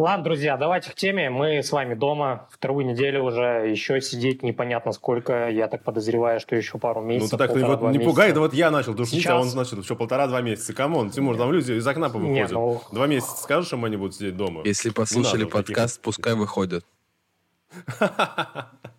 Ладно, друзья, давайте к теме. Мы с вами дома вторую неделю уже. Еще сидеть непонятно сколько. Я так подозреваю, что еще пару месяцев. Ну ты так ты вот не месяца. пугай, да вот я начал душнить, Сейчас... а он начал еще полтора-два месяца. Come on, Тимур, там люди из окна повыходят. Нет, ну... Два месяца скажешь, что они будут сидеть дома? Если послушали подкаст, таких... пускай выходят.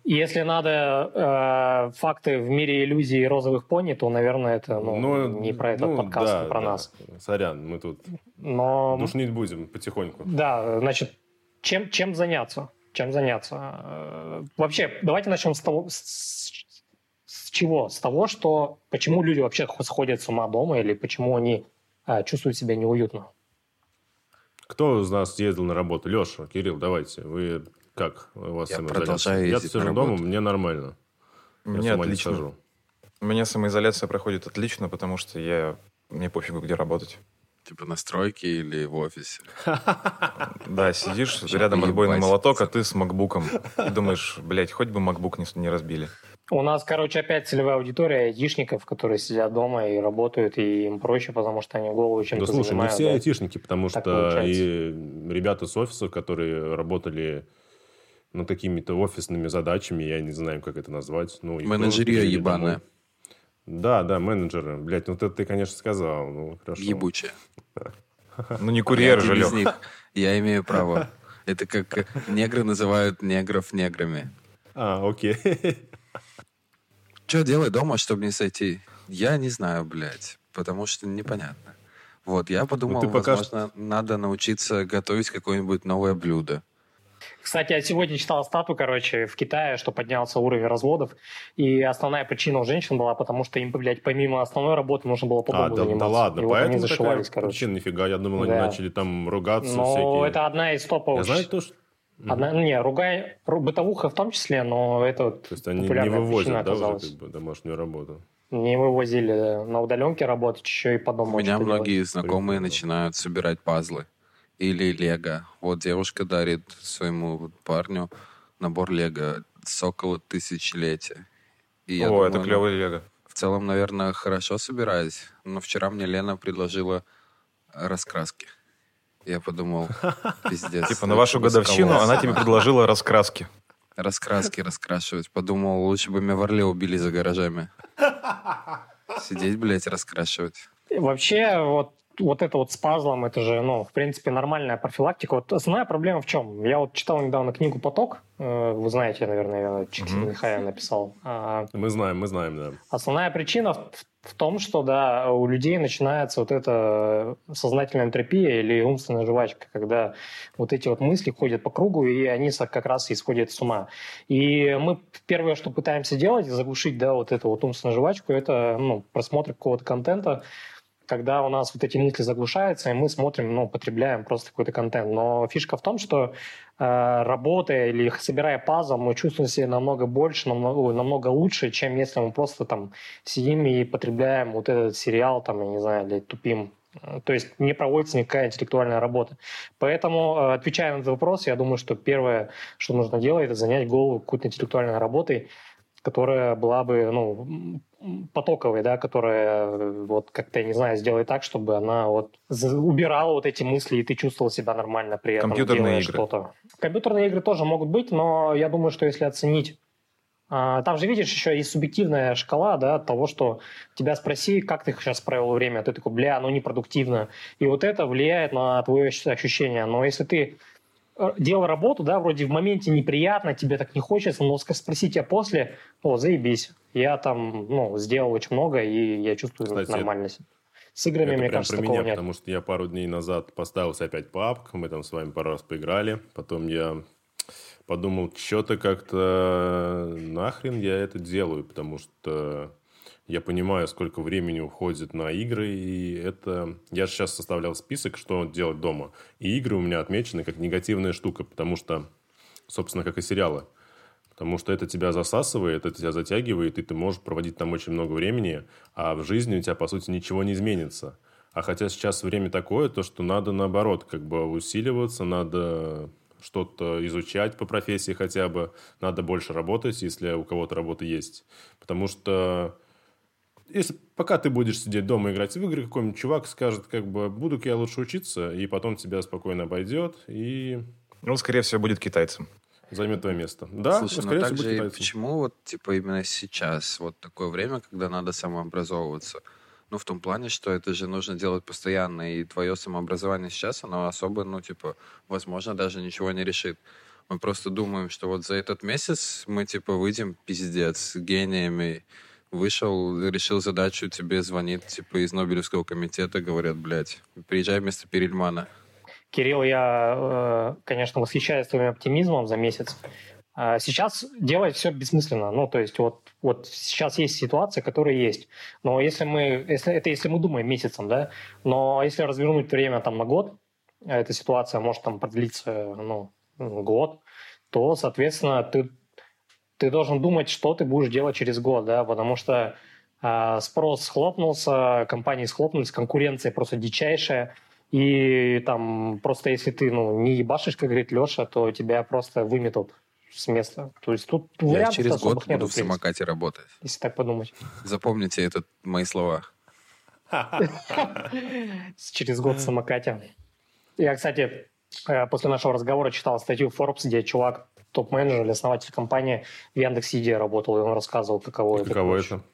Если надо э, факты в мире иллюзий и розовых пони, то, наверное, это ну, ну, не про этот ну, подкаст, да, а про да. нас. Сорян, мы тут Но... душнить будем потихоньку. Да, значит, чем, чем заняться? Чем заняться? Э, вообще, давайте начнем с того, с, с чего? С того, что почему люди вообще сходят с ума дома или почему они э, чувствуют себя неуютно. Кто из нас ездил на работу? Леша, Кирилл, давайте. Вы как у вас я продолжаю Я сижу дома, мне нормально. Мне я отлично. У меня самоизоляция проходит отлично, потому что я мне пофигу, где работать. Типа на стройке или в офисе? Да, сидишь, рядом отбойный молоток, а ты с макбуком. Думаешь, блядь, хоть бы макбук не разбили. У нас, короче, опять целевая аудитория айтишников, которые сидят дома и работают, и им проще, потому что они голову чем-то Да слушай, занимают, не все да? айтишники, потому так что получается. и ребята с офисов, которые работали ну, какими-то офисными задачами, я не знаю, как это назвать. Ну, Менеджерия ебаная. Да, да, менеджеры. Блять, ну это ты, конечно, сказал. Ну, хорошо. Ебучая. Ну, не курьер же, Лех. Я имею право. Это как негры называют негров неграми. А, окей. Что делать дома, чтобы не сойти? Я не знаю, блядь, потому что непонятно. Вот, я подумал, ну, возможно, пока... надо научиться готовить какое-нибудь новое блюдо. Кстати, я сегодня читал стату, короче, в Китае, что поднялся уровень разводов, и основная причина у женщин была, потому что им, блядь, помимо основной работы нужно было по дому а, да, заниматься. Да ладно, и поэтому вот зашивались, такая короче. причина нифига, я думал, да. они начали там ругаться Но всякие. это одна из топовых. Я знаю то, что... Одна, ну, не, ругай, бытовуха в том числе, но это То есть они не вывозят, да, уже, как бы, домашнюю работу? Не вывозили на удаленке работать, еще и по дому. У меня многие делать. знакомые Прикольно. начинают собирать пазлы или Лего. Вот девушка дарит своему парню набор Лего с около тысячелетия. И О, думаю, это клевый Лего. В целом, наверное, хорошо собираюсь. Но вчера мне Лена предложила раскраски. Я подумал, пиздец. Типа на вашу годовщину она тебе предложила раскраски. Раскраски раскрашивать. Подумал, лучше бы меня в Орле убили за гаражами. Сидеть, блядь, раскрашивать. Вообще, вот вот это вот с пазлом, это же, ну, в принципе, нормальная профилактика. Вот основная проблема в чем? Я вот читал недавно книгу «Поток». Э, вы знаете, наверное, Чиксин угу. Михаил написал. А, мы знаем, мы знаем, да. Основная причина в, в том, что, да, у людей начинается вот эта сознательная энтропия или умственная жвачка, когда вот эти вот мысли ходят по кругу, и они как раз исходят с ума. И мы первое, что пытаемся делать, заглушить, да, вот эту вот умственную жвачку, это, ну, просмотр какого-то контента, когда у нас вот эти мысли заглушаются, и мы смотрим, ну, потребляем просто какой-то контент. Но фишка в том, что э, работая или собирая пазл, мы чувствуем себя намного больше, намного, намного лучше, чем если мы просто там сидим и потребляем вот этот сериал, там, я не знаю, или тупим то есть не проводится никакая интеллектуальная работа. Поэтому, э, отвечая на этот вопрос, я думаю, что первое, что нужно делать, это занять голову какой-то интеллектуальной работой, которая была бы ну, потоковой, да, которая э, вот как-то, я не знаю, сделает так, чтобы она вот убирала вот эти мысли, и ты чувствовал себя нормально при этом, Компьютерные игры. что-то. Компьютерные игры тоже могут быть, но я думаю, что если оценить а, там же, видишь, еще есть субъективная шкала, да, того, что тебя спроси, как ты сейчас провел время, ты такой, бля, оно непродуктивно. И вот это влияет на твое ощущение. Но если ты делал работу, да, вроде в моменте неприятно, тебе так не хочется, но спросить тебя после, о, заебись, я там, ну, сделал очень много, и я чувствую Кстати, нормальность. С играми, это мне прям кажется, про меня, нет. потому что я пару дней назад поставился опять папк, мы там с вами пару раз поиграли, потом я подумал, что-то как-то нахрен я это делаю, потому что я понимаю, сколько времени уходит на игры, и это... Я сейчас составлял список, что делать дома, и игры у меня отмечены как негативная штука, потому что, собственно, как и сериалы. Потому что это тебя засасывает, это тебя затягивает, и ты можешь проводить там очень много времени, а в жизни у тебя, по сути, ничего не изменится. А хотя сейчас время такое, то что надо, наоборот, как бы усиливаться, надо что-то изучать по профессии хотя бы, надо больше работать, если у кого-то работа есть. Потому что если пока ты будешь сидеть дома играть в игры, какой-нибудь чувак скажет, как бы, буду-ка я лучше учиться, и потом тебя спокойно обойдет, и... Ну, скорее всего, будет китайцем. Займет твое место. Да, Слушай, ну скорее так всего, и китайцем. почему вот, типа, именно сейчас, вот такое время, когда надо самообразовываться? Ну, в том плане, что это же нужно делать постоянно, и твое самообразование сейчас, оно особо, ну, типа, возможно, даже ничего не решит. Мы просто думаем, что вот за этот месяц мы, типа, выйдем пиздец гениями. Вышел, решил задачу, тебе звонит, типа, из Нобелевского комитета, говорят, блядь, приезжай вместо Перельмана. Кирилл, я, э, конечно, восхищаюсь твоим оптимизмом за месяц. А Сейчас делать все бессмысленно. Ну, то есть вот, вот сейчас есть ситуация, которая есть. Но если мы, если, это если мы думаем месяцем, да, но если развернуть время там на год, а эта ситуация может там продлиться, ну, год, то, соответственно, ты, ты должен думать, что ты будешь делать через год, да, потому что а, спрос схлопнулся, компании схлопнулись, конкуренция просто дичайшая, и там просто если ты ну, не ебашишь, как говорит Леша, то тебя просто выметут с места. То есть тут Я вариантов через год нету, буду в в самокате работать. если так подумать. Запомните это мои слова. Через год в самокате. Я, кстати, э, после нашего разговора читал статью Forbes, где чувак, топ-менеджер или основатель компании в Яндекс.Еде работал, и он рассказывал, каково это. Каково короче. это?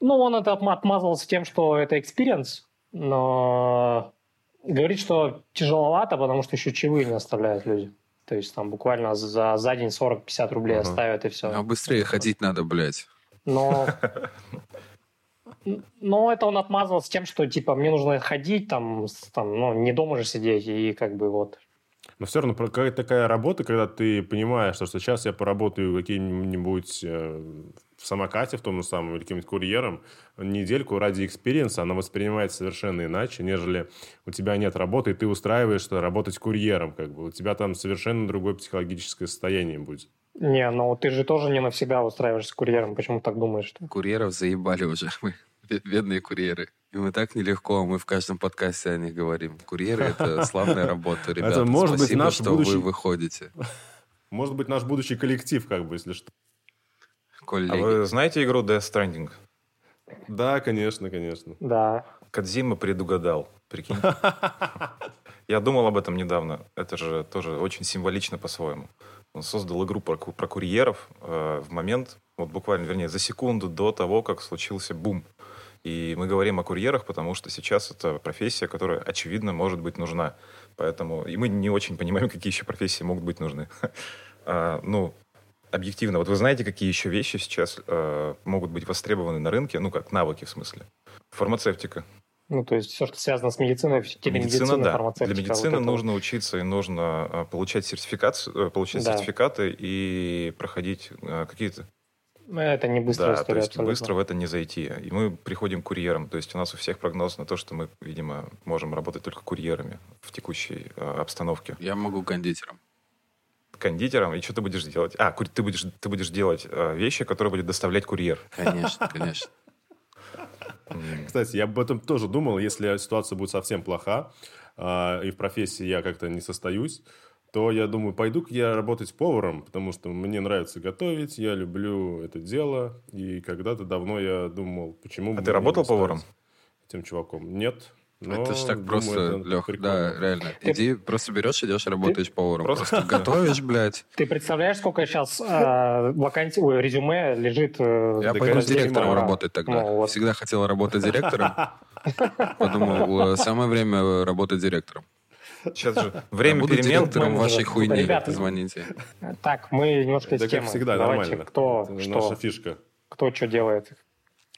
Ну, он это отма- отмазывался тем, что это experience, но говорит, что тяжеловато, потому что еще чаевые не оставляют люди. То есть там буквально за, за день 40-50 рублей Ага. оставят и все. А быстрее ходить надо, блядь. Но, но это он отмазывался тем, что типа мне нужно ходить, там, там, ну, не дома же сидеть, и как бы вот. Но все равно какая-то такая работа, когда ты понимаешь, что сейчас я поработаю каким-нибудь э, в самокате, в том же самом, или каким-нибудь курьером, недельку ради experience а, она воспринимается совершенно иначе, нежели у тебя нет работы, и ты устраиваешься работать курьером. Как бы. У тебя там совершенно другое психологическое состояние будет. Не, ну ты же тоже не навсегда устраиваешься курьером, почему так думаешь? что? Курьеров заебали уже. Мы бедные курьеры. Им и так нелегко, мы в каждом подкасте о них говорим. Курьеры — это славная работа, ребята. может быть, Спасибо, наш что будущий- вы выходите. Может быть, наш будущий коллектив, как бы, если что. А Коллеги. вы знаете игру Death Stranding? Да, конечно, конечно. Да. Кадзима предугадал. Прикинь. Я думал об этом недавно. Это же тоже очень символично по-своему. Он создал игру про, ку- про курьеров э, в момент, вот буквально, вернее, за секунду до того, как случился бум. И мы говорим о курьерах, потому что сейчас это профессия, которая, очевидно, может быть нужна. Поэтому и мы не очень понимаем, какие еще профессии могут быть нужны. А, Ну, объективно, вот вы знаете, какие еще вещи сейчас э, могут быть востребованы на рынке? Ну, как навыки, в смысле. Фармацевтика. Ну, то есть все, что связано с медициной, телемедицина, Медицина, да. фармацевтика. Для вот медицины это вот. нужно учиться и нужно э, получать, сертификацию, э, получать Да. сертификаты и проходить э, какие-то... Это не быстрая да, то история есть абсолютно. быстро в это не зайти. И мы приходим к курьерам. То есть у нас у всех прогноз на то, что мы, видимо, можем работать только курьерами в текущей э, обстановке. Я могу кондитером. Кондитером. И что ты будешь делать? А, ты будешь, ты будешь делать э, вещи, которые будет доставлять курьер. Конечно, конечно. Кстати, я об этом тоже думал, если ситуация будет совсем плоха, а, и в профессии я как-то не состоюсь, то я думаю, пойду-ка я работать поваром, потому что мне нравится готовить, я люблю это дело, и когда-то давно я думал, почему бы А ты работал поваром? Этим чуваком. Нет. но это ж так думаю, просто, Лех, прикольно. да, реально. Иди, просто берешь, идешь, работаешь поваром. Просто- Просто готовишь, блядь. Ты представляешь, сколько сейчас э, вакансий, ой, резюме лежит? э, Я пойду конечно, директором повара. работать тогда. Ну, вот. Всегда хотел работать директором. Подумал, э, самое время работать директором. Сейчас же время Буду перемен. менеджером. вашей хуйни. Ребята, Звоните. Так, мы немножко из темы. всегда, Давайте, нормально. кто Это что, наша фишка. кто что делает.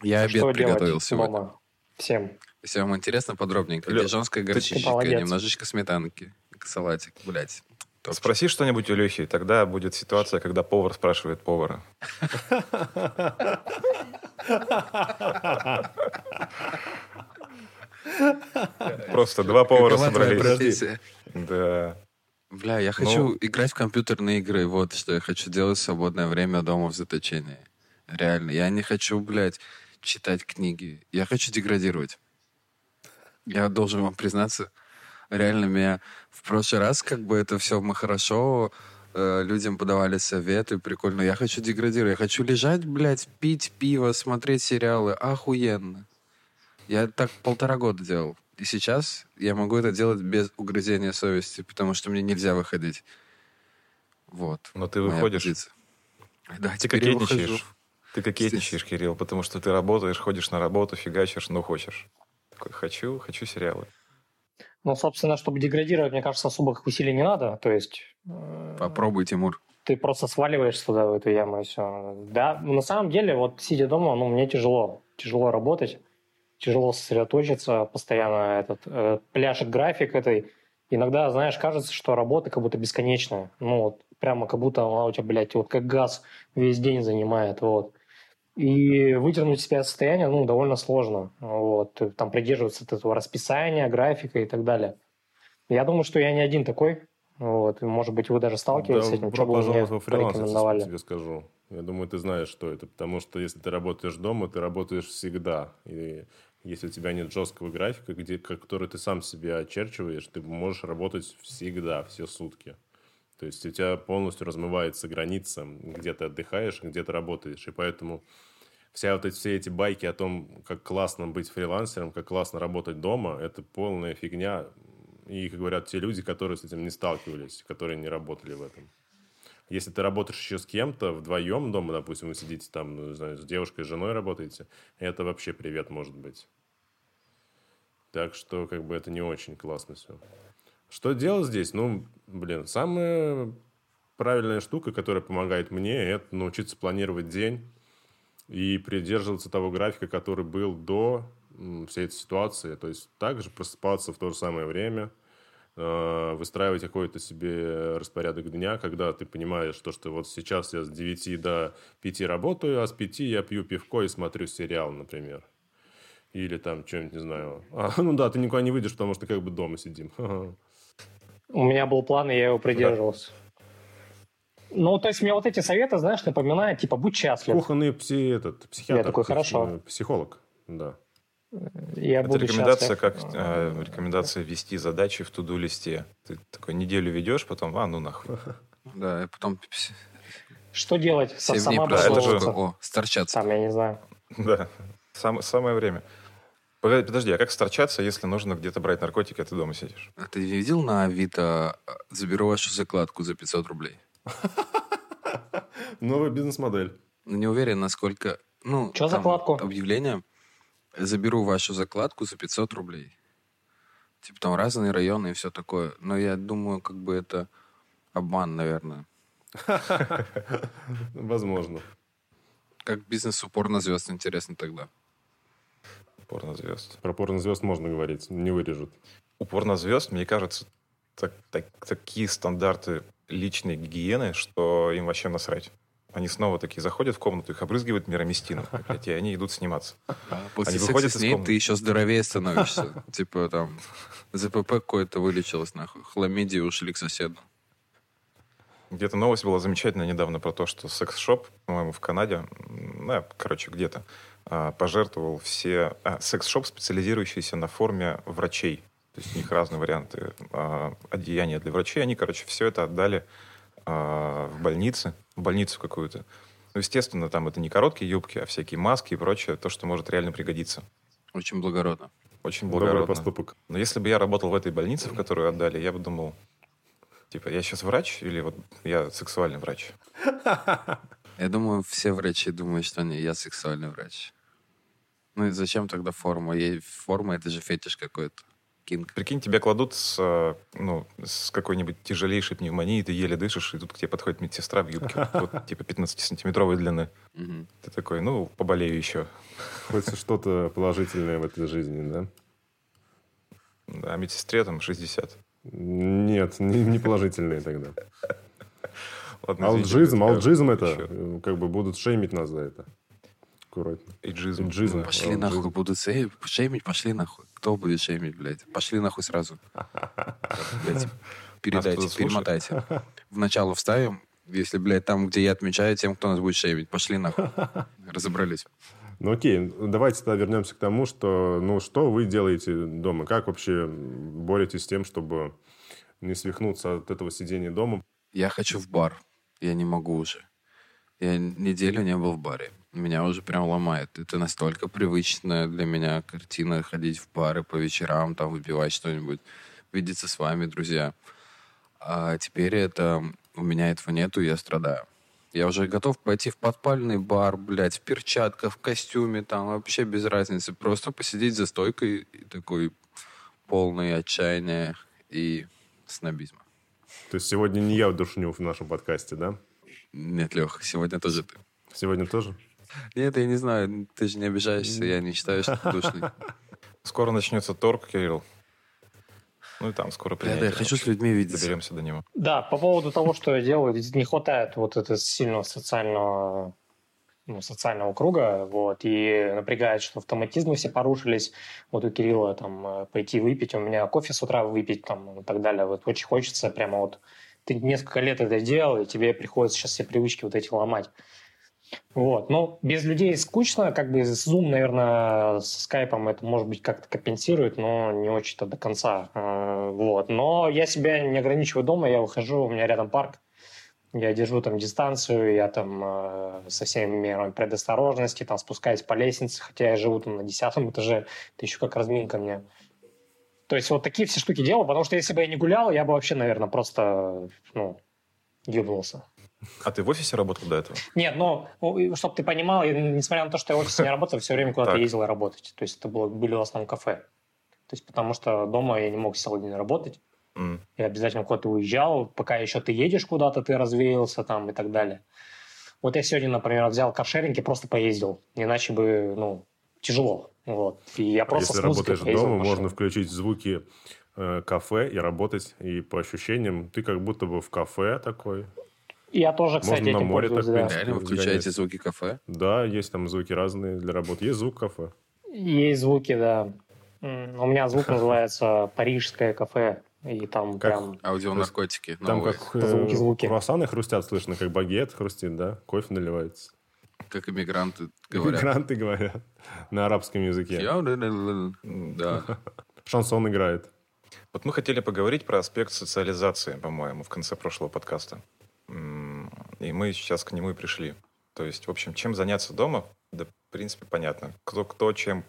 Я обед что приготовил сегодня. всем. Если вам интересно подробненько. Лё, Дижонская горчичка, немножечко сметанки, салатик, блядь. топчик. Спроси что-нибудь у Лехи, тогда будет ситуация, когда повар спрашивает повара. Просто два повара собрались. Да. Бля, я хочу играть в компьютерные игры. Вот что я хочу делать в свободное время дома в заточении. Реально. Я не хочу, блядь, читать книги. Я хочу деградировать. Я должен вам признаться, реально меня в прошлый раз как бы это все мы хорошо э, людям подавали советы, прикольно. Я хочу деградировать, я хочу лежать, блядь, пить пиво, смотреть сериалы. Охуенно. Я так полтора года делал. И сейчас я могу это делать без угрызения совести, потому что мне нельзя выходить. Вот. Но ты выходишь. позиция. Да, Ты кокетничаешь. Ты кокетничаешь, Кирилл, потому что ты работаешь, ходишь на работу, фигачишь, ну хочешь. Такой, хочу, хочу сериалы. Ну, собственно, чтобы деградировать, мне кажется, особых усилий не надо. То есть э, Попробуй, Тимур. ты просто сваливаешься туда, в эту яму, и все. Да, на самом деле, вот сидя дома, ну, мне тяжело. Тяжело работать, тяжело сосредоточиться, постоянно этот э, пляшет график этой. Иногда, знаешь, кажется, что работа как будто бесконечная. Ну, вот прямо как будто она у тебя, блядь, вот как газ весь день занимает, вот. И выдернуть себя из состояния, ну, довольно сложно. Вот. Там придерживаться от этого расписания, графика и так далее. Я думаю, что я не один такой. Вот. Может быть, вы даже сталкивались с этим, что бы вы мне фриланс, я порекомендовали. тебе скажу. Я думаю, ты знаешь, что это. Потому что если ты работаешь дома, ты работаешь всегда. И если у тебя нет жесткого графика, где, который ты сам себе очерчиваешь, ты можешь работать всегда, все сутки. То есть у тебя полностью размывается граница, где ты отдыхаешь, где ты работаешь. И поэтому вся вот эти, все эти байки о том, как классно быть фрилансером, как классно работать дома, это полная фигня. И, как говорят, те люди, которые с этим не сталкивались, которые не работали в этом. Если ты работаешь еще с кем-то вдвоем дома, допустим, вы сидите там, ну, знаю, с девушкой, с женой работаете, это вообще привет может быть. Так что, как бы, это не очень классно все. Что делать здесь? Ну, блин, самая правильная штука, которая помогает мне, это научиться планировать день и придерживаться того графика, который был до всей этой ситуации. То есть также просыпаться в то же самое время, э, выстраивать какой-то себе распорядок дня, когда ты понимаешь, что, что вот сейчас я с 9 до 5 работаю, а с 5 я пью пивко и смотрю сериал, например. Или там что-нибудь, не знаю. А, ну да, ты никуда не выйдешь, потому что как бы дома сидим. У меня был план, и я его придерживался. Ну, то есть мне вот эти советы, знаешь, напоминают, типа, будь счастлив. Кухонный пси, этот, психиатр. Я такой, псих- хорошо. Психолог, да. Я Это буду рекомендация, счастлив. как э, рекомендация вести задачи в туду-листе. Ты такой неделю ведешь, потом, а, ну нахуй. Да, и потом Что делать? Дней Сама Да, это же-. О, сторчаться. Там, я не знаю. Да, Сам- самое время. Подожди, а как сторчаться, если нужно где-то брать наркотики, а ты дома сидишь? А ты не видел на Авито э, «Заберу вашу закладку за 500 рублей»? Новая бизнес-модель. Ну, Не уверен, насколько... Ну, там закладку? Объявление. Заберу вашу закладку за 500 рублей. Типа там разные районы и все такое. Но я думаю, как бы это обман, наверное. Возможно. Как бизнес упорно звезд, интересно тогда. Порнозвезд. Про порнозвезд можно говорить, не вырежут. У порнозвезд, мне кажется, так- так- такие стандарты личной гигиены, что им вообще насрать. Они снова такие заходят в комнату, их обрызгивают мироместином, и они идут сниматься. После Они секса выходят с из ней комнаты. ты еще здоровее становишься. Типа там ЗПП какое-то вылечилось, нахуй. Хламидии ушли к соседу. Где-то новость была замечательная недавно про то, что секс-шоп, по-моему, в Канаде, ну, короче, где-то, а, пожертвовал все... а, секс-шоп, специализирующийся на форме врачей. То есть у них разные варианты а, одеяния для врачей. Они, короче, все это отдали а, в больницы, в больницу какую-то. Ну, естественно, там это не короткие юбки, а всякие маски и прочее, то, что может реально пригодиться. Очень благородно. Очень Добрый благородно. поступок. Но если бы я работал в этой больнице, в которую отдали, я бы думал, типа, я сейчас врач или вот я сексуальный врач? Я думаю, все врачи думают, что они, я сексуальный врач. Ну и зачем тогда форма? Ей форма это же фетиш какой-то. Кинг. Прикинь, тебя кладут с, э, ну, с какой-нибудь тяжелейшей пневмонией, ты еле дышишь, и тут к тебе подходит медсестра в юбке, вот, типа 15-сантиметровой длины. Мгм. Ты такой, ну, поболею еще. Хоть что-то положительное в этой жизни, да? Да, а медсестре там 60. Нет, не, не положительные тогда. Ладно, Алджизм, это алджизм это, как бы будут шеймить нас за это. Аккуратно. Эйджизм. Эйджизм. Да. Пошли Алджизм. нахуй, будут шей- шеймить, пошли нахуй. Кто будет шеймить, блядь? Пошли нахуй сразу. Блядь, передайте, перемотайте. В начало вставим, если, блядь, там, где я отмечаю тем, кто нас будет шеймить. Пошли нахуй. Разобрались. Ну окей, давайте тогда вернемся к тому, что, ну, что вы делаете дома? Как вообще боретесь с тем, чтобы не свихнуться от этого сидения дома? Я хочу в бар. Я не могу уже. Я неделю не был в баре. Меня уже прям ломает. Это настолько привычная для меня картина ходить в бары по вечерам, там выпивать что-нибудь, видеться с вами, друзья. А теперь это у меня этого нету, я страдаю. Я уже готов пойти в подпальный бар, блядь, в перчатках, в костюме, там вообще без разницы. Просто посидеть за стойкой и такой полный отчаяния и снобизма. То есть сегодня не я душню в нашем подкасте, да? Нет, Лех, сегодня тоже ты. Сегодня тоже? Нет, я не знаю, ты же не обижаешься, я не считаю, что ты душный. Скоро начнется торг, Кирилл. Ну и там скоро принятие. Да, я хочу с людьми видеться. Доберемся до него. Да, по поводу того, что я делаю, не хватает вот этого сильного социального ну, социального круга, вот, и напрягает, что автоматизмы все порушились. Вот у Кирилла там э, пойти выпить, у меня кофе с утра выпить там и так далее. Вот очень хочется прямо вот ты несколько лет это делал, и тебе приходится сейчас все привычки вот эти ломать. Вот. Но без людей скучно, как бы Zoom, наверное, с скайпом это, может быть, как-то компенсирует, но не очень-то до конца. Э, вот. Но я себя не ограничиваю дома, я выхожу, у меня рядом парк, я держу там дистанцию, я там э, со всеми мерами предосторожности, там спускаюсь по лестнице, хотя я живу там на десятом этаже, это еще как разминка мне. То есть вот такие все штуки делал, потому что если бы я не гулял, я бы вообще, наверное, просто, ну, ебнулся. А ты в офисе работал до этого? Нет, но, чтобы ты понимал, несмотря на то, что я в офисе не работал, все время куда-то ездил работать. То есть это было, были в основном кафе. То есть потому что дома я не мог целый день работать. Mm. Я обязательно куда-то уезжал, пока еще ты едешь куда-то, ты развеялся там и так далее. Вот я сегодня, например, взял каршеринг и просто поездил. Иначе бы, ну, тяжело. Вот. И я просто Если работаешь дома, можно включить звуки э, кафе и работать. И по ощущениям ты как будто бы в кафе такой. Я тоже, кстати, Можно на море так, да. Реально вы включаете звуки кафе? Да, есть там звуки разные для работы. Есть звук кафе. Есть звуки, да. У меня звук называется «Парижское кафе». И там как прям... Аудионаркотики. Там как звуки, звуки. круассаны хрустят, слышно, как багет хрустит, да? Кофе наливается. Как иммигранты говорят. Иммигранты говорят на арабском языке. Да. Шансон играет. Вот мы хотели поговорить про аспект социализации, по-моему, в конце прошлого подкаста. И мы сейчас к нему и пришли. То есть, в общем, чем заняться дома, да, в принципе, понятно. Кто, кто чем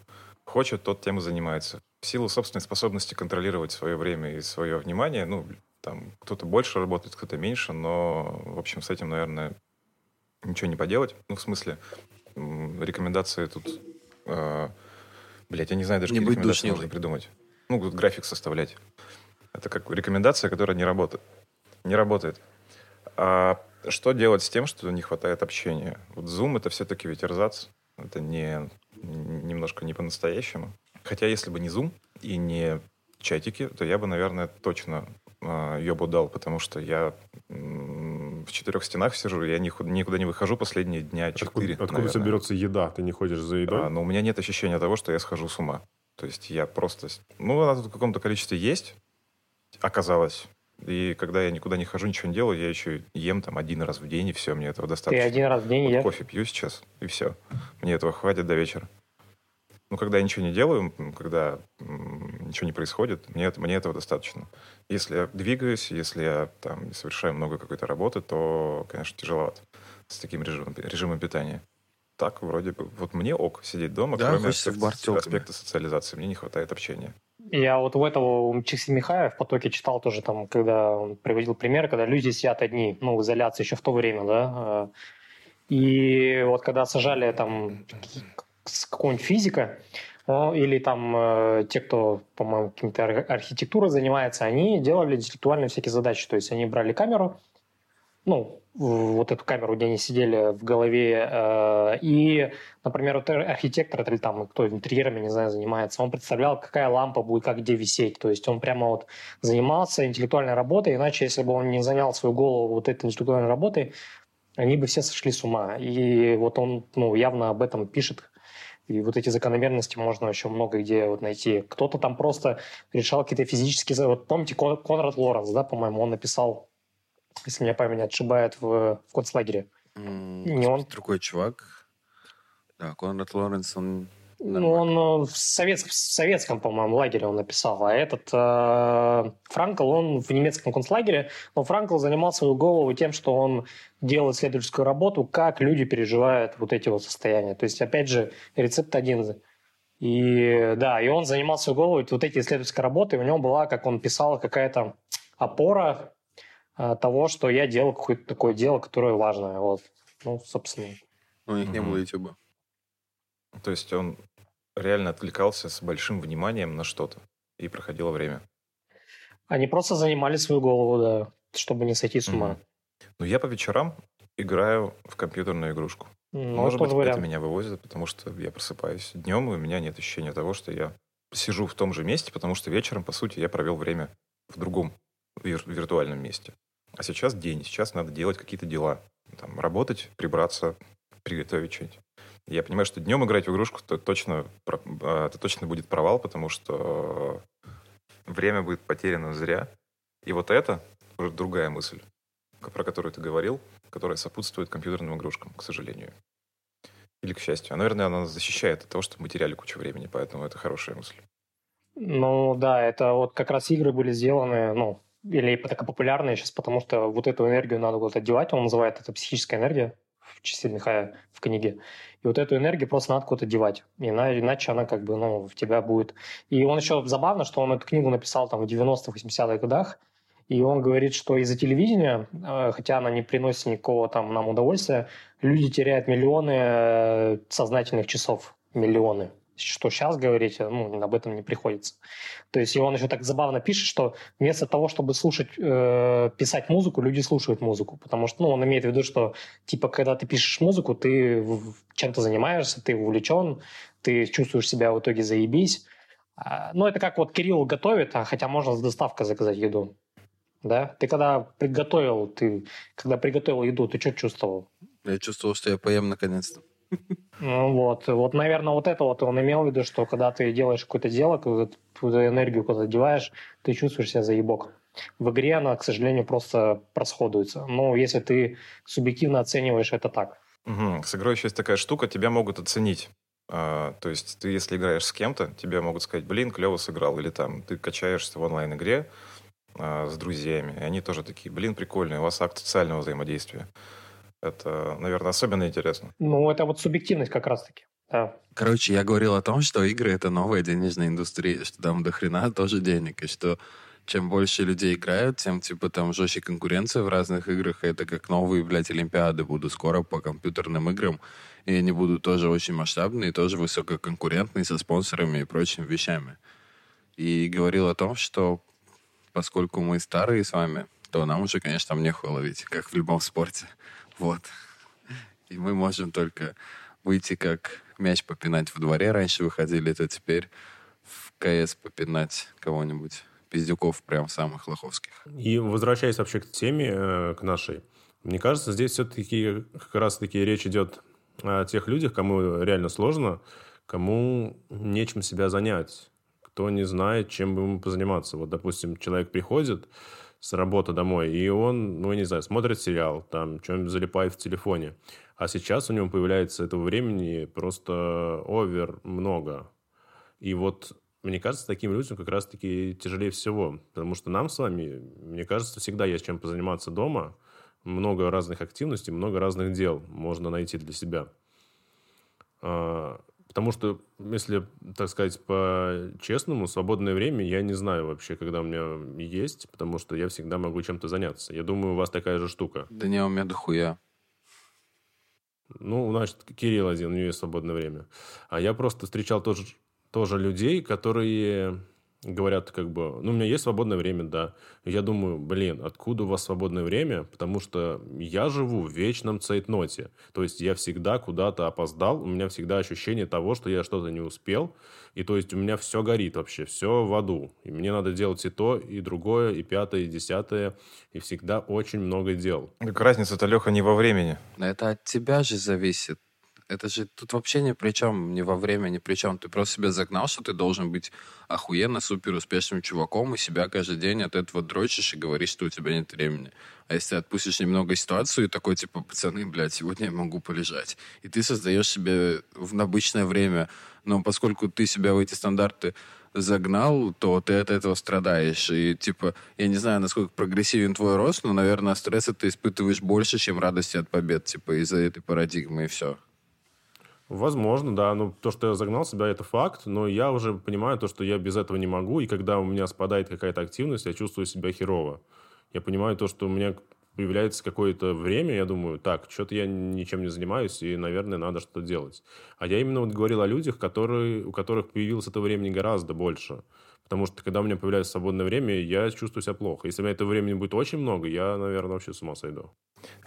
хочет, тот тем и занимается. В силу собственной способности контролировать свое время и свое внимание, ну, там, кто-то больше работает, кто-то меньше, но, в общем, с этим, наверное, ничего не поделать. Ну, в смысле, рекомендации тут... Э, блять, я не знаю даже, не какие рекомендации можно придумать. Ну, график составлять. Это как рекомендация, которая не работает. Не работает. А что делать с тем, что не хватает общения? Вот Zoom — это все-таки ведь эрзац. Это не, немножко не по-настоящему. Хотя если бы не Zoom и не чатики, то я бы, наверное, точно э, ёбу дал, потому что я в четырех стенах сижу, я никуда, не выхожу последние дня четыре. Откуда, откуда у тебя берется еда? Ты не ходишь за едой? А, но у меня нет ощущения того, что я схожу с ума. То есть я просто... Ну, она тут в каком-то количестве есть, оказалось. И когда я никуда не хожу, ничего не делаю, я еще ем там один раз в день, и все, мне этого достаточно. Ты один раз в день вот ешь? Кофе пью сейчас, и все. Мне этого хватит до вечера. Ну, когда я ничего не делаю, когда ничего не происходит, мне, мне этого достаточно. Если я двигаюсь, если я там совершаю много какой-то работы, то, конечно, тяжеловато с таким режимом, режимом питания. Так, вроде бы, вот мне ок сидеть дома, да, кроме аспекта, аспекта социализации. Мне не хватает общения. Я вот у этого Михаев в потоке читал тоже там, когда он приводил пример, когда люди сидят одни, ну, в изоляции еще в то время, да, э, и вот когда сажали там какого-нибудь физика, или там э, те, кто, по-моему, каким-то архитектурой занимается, они делали интеллектуальные всякие задачи. То есть они брали камеру, ну, вот эту камеру, где они сидели в голове, э, и, например, вот архитектор или там кто интерьерами, не знаю, занимается, он представлял, какая лампа будет как где висеть. То есть он прямо вот занимался интеллектуальной работой, иначе, если бы он не занял свою голову вот этой интеллектуальной работой, они бы все сошли с ума. И вот он ну, явно об этом пишет и вот эти закономерности можно еще много где вот найти. Кто-то там просто решал какие-то физические... Вот помните, Конрад Лоренс, да, по-моему, он написал, если меня память не отшибает, в, в концлагере. Mm, не он? Другой чувак. Да, Конрад Лоренс, он Ну, он в, советском, в советском, по-моему, лагере он написал, а этот э, Франкл, он в немецком концлагере, но Франкл занимал свою голову тем, что он делает исследовательскую работу, как люди переживают вот эти вот состояния. То есть, опять же, рецепт один. И да, и он занимал свою голову вот эти исследовательские работы, и у него была, как он писал, какая-то опора э, того, что я делал какое-то такое дело, которое важное. Вот. Ну, собственно. У них не было YouTube. То есть он реально отвлекался с большим вниманием на что-то, и проходило время. Они просто занимали свою голову, да, чтобы не сойти с ума. Mm-hmm. Ну, я по вечерам играю в компьютерную игрушку. Ну, Может быть, вариант. это меня вывозит, потому что я просыпаюсь днем, и у меня нет ощущения того, что я сижу в том же месте, потому что вечером, по сути, я провел время в другом вир- виртуальном месте. А сейчас день, сейчас надо делать какие-то дела. Там, работать, прибраться, приготовить что-нибудь. Я понимаю, что днем играть в игрушку то точно, а, это точно будет провал, потому что время будет потеряно зря. И вот это уже другая мысль, про которую ты говорил, которая сопутствует компьютерным игрушкам, к сожалению. Или к счастью. А, наверное, она защищает от того, что мы теряли кучу времени, поэтому это хорошая мысль. Ну да, это вот как раз игры были сделаны, ну, или так популярные сейчас, потому что вот эту энергию надо вот одевать, он называет это психическая энергия в части Михая в книге. И вот эту энергию просто надо куда-то девать. Иначе она как бы, ну, в тебя будет... И он еще забавно, что он эту книгу написал там в 90-х, 80-х годах, и он говорит, что из-за телевидения, э, хотя она не приносит никакого там нам удовольствия, люди теряют миллионы э, сознательных часов. Миллионы что сейчас говорить, ну, об этом не приходится. То есть и он еще так забавно пишет, что вместо того, чтобы слушать, э, писать музыку, люди слушают музыку, потому что, ну, он имеет в виду, что, типа, когда ты пишешь музыку, ты чем-то занимаешься, ты увлечен, ты чувствуешь себя в итоге заебись. А, ну, это как вот Кирилл готовит, а хотя можно с доставкой заказать еду. Да? Ты когда приготовил, ты когда приготовил еду, ты что чувствовал? Я чувствовал, что я поем наконец-то. Ну вот, вот, наверное, вот это вот он имел в виду, что когда ты делаешь какое-то дело, когда ты энергию куда-то деваешь, ты чувствуешь себя заебок. В игре она, к сожалению, просто расходуется. Но если ты субъективно оцениваешь это так. Угу. С игрой еще есть такая штука, тебя могут оценить. А, то есть ты, если играешь с кем-то, тебе могут сказать, блин, клево сыграл. Или там ты качаешься в онлайн-игре а, с друзьями, и они тоже такие, блин, прикольный, у вас акт социального взаимодействия. Это, наверное, особенно интересно. Ну, это вот субъективность как раз-таки. Да. Короче, я говорил о том, что игры — это новая денежная индустрия, что там до хрена тоже денег, и что чем больше людей играют, тем, типа, там жестче конкуренция в разных играх. Это как новые, блядь, Олимпиады будут скоро по компьютерным играм. И они будут тоже очень масштабные, тоже высококонкурентные, со спонсорами и прочими вещами. И говорил о том, что поскольку мы старые с вами, то нам уже, конечно, там нехуй ловить, как в любом спорте. Вот. И мы можем только выйти как мяч попинать в дворе. Раньше выходили, то теперь в КС попинать кого-нибудь. Пиздюков прям самых лоховских. И возвращаясь вообще к теме, э, к нашей, мне кажется, здесь все-таки как раз-таки речь идет о тех людях, кому реально сложно, кому нечем себя занять, кто не знает, чем бы ему позаниматься. Вот, допустим, человек приходит, с работы домой, и он, ну, не знаю, смотрит сериал, там, что-нибудь залипает в телефоне. А сейчас у него появляется этого времени просто овер много. И вот мне кажется, таким людям как раз-таки тяжелее всего, потому что нам с вами, мне кажется, всегда есть чем позаниматься дома, много разных активностей, много разных дел можно найти для себя. А, Потому что, если, так сказать, по-честному, свободное время я не знаю вообще, когда у меня есть, потому что я всегда могу чем-то заняться. Я думаю, у вас такая же штука. Да не, у меня дохуя. Ну, значит, Кирилл один, у него есть свободное время. А я просто встречал тоже, тоже людей, которые говорят, как бы, ну, у меня есть свободное время, да. Я думаю, блин, откуда у вас свободное время? Потому что я живу в вечном цейтноте. То есть я всегда куда-то опоздал, у меня всегда ощущение того, что я что-то не успел. И то есть у меня все горит вообще, все в аду. И мне надо делать и то, и другое, и пятое, и десятое. И всегда очень много дел. Так разница-то, Леха, не во времени. Это от тебя же зависит Это же тут вообще ни при чем, ни во время, ни при чем. Ты просто себя загнал, что ты должен быть охуенно супер успешным чуваком, и себя каждый день от этого дрочишь и говоришь, что у тебя нет времени. А если отпустишь немного ситуацию и такой, типа, пацаны, блядь, сегодня я могу полежать. И ты создаешь себе в обычное время. Но поскольку ты себя в эти стандарты загнал, то ты от этого страдаешь. И, типа, я не знаю, насколько прогрессивен твой рост, но, наверное, стресса ты испытываешь больше, чем радости от побед, типа, из-за этой парадигмы, и все. Возможно, да. Ну, то, что я загнал себя, это факт, но я уже понимаю то, что я без этого не могу, и когда у меня спадает какая-то активность, я чувствую себя херово. Я понимаю то, что у меня появляется какое-то время, я думаю, так, что-то я ничем не занимаюсь, и, наверное, надо что-то делать. А я именно вот говорил о людях, которые, у которых появилось это времени гораздо больше. Потому что, когда у меня появляется свободное время, я чувствую себя плохо. Если у меня этого времени будет очень много, я, наверное, вообще с ума сойду.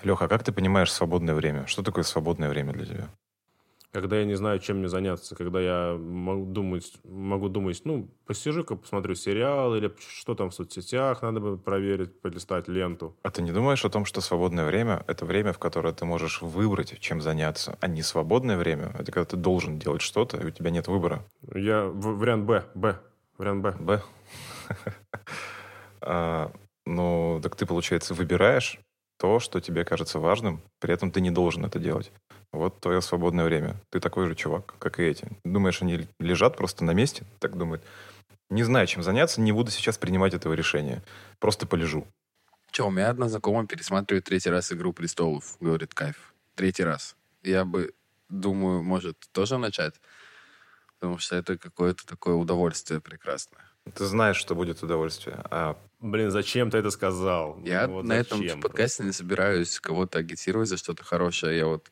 Леха, а как ты понимаешь свободное время? Что такое свободное время для тебя? Когда я не знаю, чем мне заняться, когда я могу думать, могу думать, ну, посижу-ка, посмотрю сериал или что там в соцсетях, надо бы проверить, полистать ленту. А ты не думаешь о том, что свободное время — это время, в которое ты можешь выбрать, чем заняться, а не свободное время — это когда ты должен делать что-то, и у тебя нет выбора? Я... Вариант Б. Б. Вариант Б. Б. А, ну, так ты, получается, выбираешь то, что тебе кажется важным, при этом ты не должен это делать. Вот твое свободное время. Ты такой же чувак, как и эти. Думаешь, они лежат просто на месте? Так думают. Не знаю, чем заняться, не буду сейчас принимать этого решения. Просто полежу. Че, у меня одна знакомая пересматривает третий раз «Игру престолов». Говорит, кайф. Третий раз. Я бы, думаю, может, тоже начать. Потому что это какое-то такое удовольствие прекрасное. Ты знаешь, что будет удовольствие. А Блин, зачем ты это сказал? Я вот на этом подкасте не собираюсь кого-то агитировать за что-то хорошее. Я вот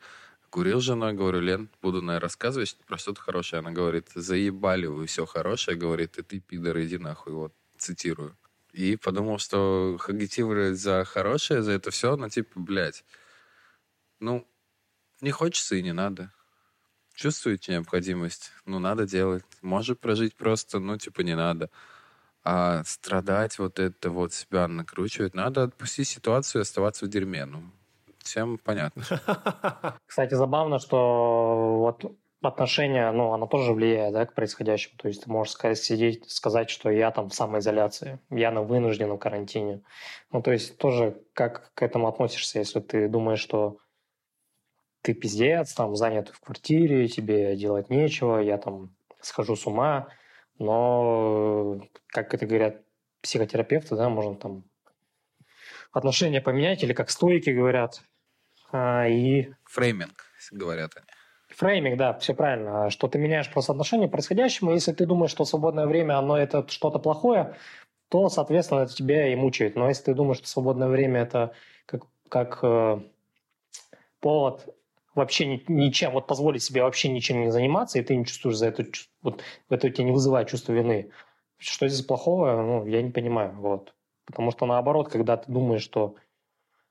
курил с женой, говорю, Лен, буду, наверное, рассказывать про что-то хорошее. Она говорит, заебали вы все хорошее, говорит, и ты, пидор, иди нахуй, вот, цитирую. И подумал, что агитировать за хорошее, за это все, ну, типа, блядь, ну, не хочется и не надо. Чувствуете необходимость? Ну, надо делать. Может прожить просто, ну, типа, не надо. А страдать, вот это вот себя накручивать, надо отпустить ситуацию и оставаться в дерьме. Ну, всем понятно. Кстати, забавно, что вот отношение, ну, оно тоже влияет, да, к происходящему. То есть ты можешь сказать, сидеть, сказать, что я там в самоизоляции, я на вынужденном карантине. Ну, то есть тоже как к этому относишься, если ты думаешь, что ты пиздец, там, занят в квартире, тебе делать нечего, я там схожу с ума, но, как это говорят психотерапевты, да, можно там отношения поменять, или как стойки говорят. А, и... Фрейминг, говорят они. Фрейминг, да, все правильно. Что ты меняешь просто отношение к происходящему. Если ты думаешь, что свободное время, оно это что-то плохое, то, соответственно, это тебя и мучает. Но если ты думаешь, что свободное время это как, как э, повод вообще ни, ничем, вот позволить себе вообще ничем не заниматься, и ты не чувствуешь за это, вот это у тебя не вызывает чувство вины. Что здесь плохого, ну, я не понимаю, вот. Потому что наоборот, когда ты думаешь, что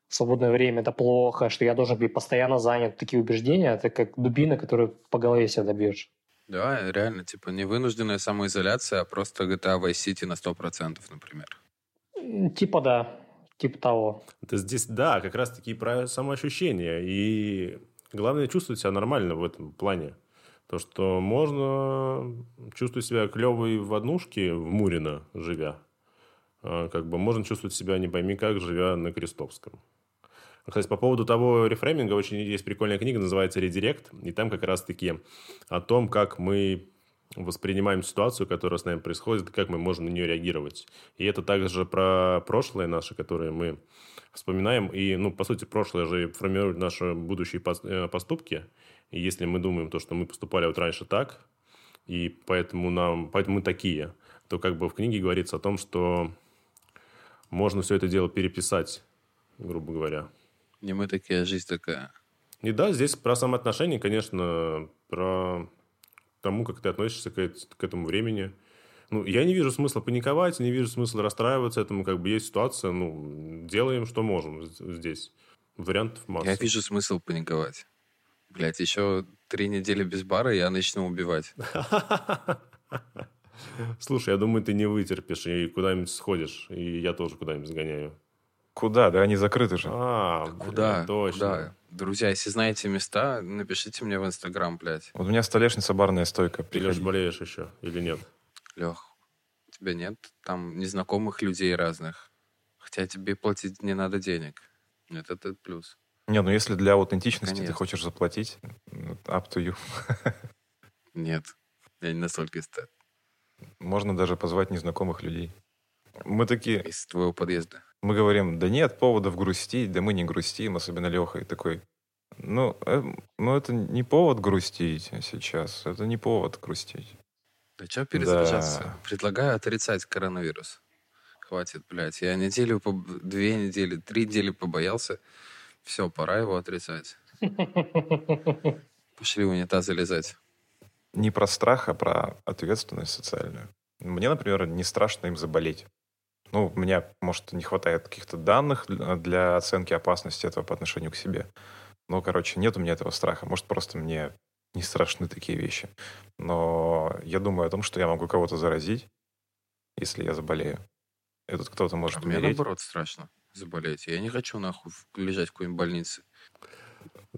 свободное время это плохо, что я должен быть постоянно занят, такие убеждения, это как дубина, которую по голове себя добьешь. Да, реально, типа не вынужденная самоизоляция, а просто GTA Vice City на 100%, например. Типа да, типа того. Это здесь, да, как раз-таки про самоощущение. И Главное чувствовать себя нормально в этом плане. То, что можно чувствовать себя клевой в однушке в Мурино, живя. А, как бы можно чувствовать себя не пойми как, живя на Крестовском. Кстати, по поводу того рефрейминга, очень есть прикольная книга, называется «Редирект», и там как раз-таки о том, как мы воспринимаем ситуацию, которая с нами происходит, как мы можем на нее реагировать. И это также про прошлое наше, которое мы вспоминаем. И, ну, по сути, прошлое же формирует наши будущие э, поступки. И если мы думаем то, что мы поступали вот раньше так, и поэтому, нам, поэтому мы такие, то как бы в книге говорится о том, что можно все это дело переписать, грубо говоря. Не мы такие, жизнь такая. И да, здесь про самоотношения, конечно, про тому, как ты относишься к, к этому времени – ну, я не вижу смысла паниковать, не вижу смысла расстраиваться этому, как бы есть ситуация, ну, делаем, что можем здесь. Вариантов масса. Я вижу смысл паниковать. Блять, еще три недели без бара, я начну убивать. Слушай, я думаю, ты не вытерпишь и куда-нибудь сходишь. И я тоже куда-нибудь сгоняю. Куда? Да они закрыты же. А, блин, Куда? точно. Куда? Друзья, если знаете места, напишите мне в Инстаграм, блядь. Вот у меня столешница, барная стойка. Ты, Леш, болеешь еще или нет? Лех, у тебя нет там незнакомых людей разных. Хотя тебе платить не надо денег. Нет, это плюс. Не, ну если для аутентичности ты Конечно. хочешь заплатить, up to you. Нет, я не настолько эстет. Можно даже позвать незнакомых людей. Мы такие, Из твоего подъезда. Мы говорим, да нет поводов грустить, да мы не грустим, особенно Леха. И такой, ну, э, ну это не повод грустить сейчас, это не повод грустить. Да что перезагружаться? Да. Предлагаю отрицать коронавирус. Хватит, блядь. Я неделю, две недели, три недели побоялся. Все, пора его отрицать. Пошли в унитаз залезать. Не про страх, а про ответственность социальную. Мне, например, не страшно им заболеть. Ну, у меня, может, не хватает каких-то данных для оценки опасности этого по отношению к себе. Ну, короче, нет у меня этого страха. Может, просто мне не страшны такие вещи. Но я думаю о том, что я могу кого-то заразить, если я заболею. Этот кто-то может А мне умереть. наоборот страшно заболеть. Я не хочу нахуй лежать в какой-нибудь больнице.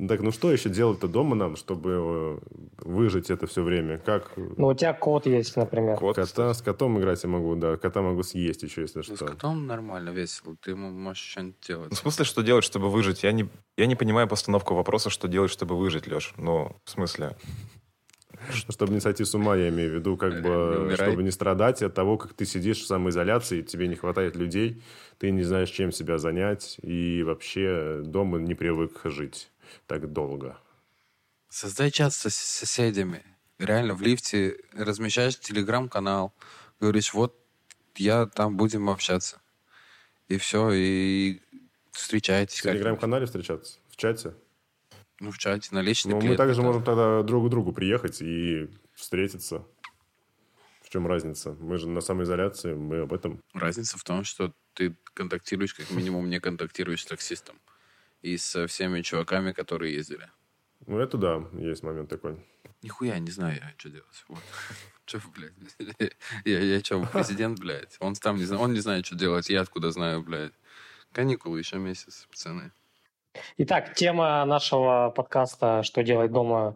Так, ну что еще делать-то дома нам, чтобы э, выжить это все время? Как Ну, у тебя кот есть, например. Кот, кота, с котом играть я могу, да, кота могу съесть еще, если Ну, что. с котом нормально, весело. Ты ему можешь что-нибудь Ну, делать. в смысле, что делать, чтобы выжить? Я не, я не понимаю постановку вопроса, что делать, чтобы выжить, Леш. Ну, в смысле, Чтобы не сойти с ума, я имею в виду, как Не бы, чтобы не страдать от того, как ты сидишь в самоизоляции, тебе не хватает людей, ты не знаешь, чем себя занять, и вообще дома не привык жить так долго. Создай чат с соседями. Реально, в лифте размещаешь телеграм-канал. Говоришь, вот я там будем общаться. И все, и встречайтесь. В телеграм-канале встречаться? В чате? Ну, в чате, на личный Ну, мы также это- можем тогда друг к другу приехать и встретиться. В чем разница? Мы же на самоизоляции, мы об этом. Разница в том, что ты контактируешь, как минимум, не контактируешь с таксистом. И со всеми чуваками, которые ездили. Ну, это да, есть момент такой. Нихуя не знаю я, что делать. Вот. Че, блядь? Я, я что, президент, блядь? Он там не знает, он не знает, что делать. Я откуда знаю, блядь? Каникулы еще месяц, пацаны. Итак, тема нашего подкаста «Что делать дома,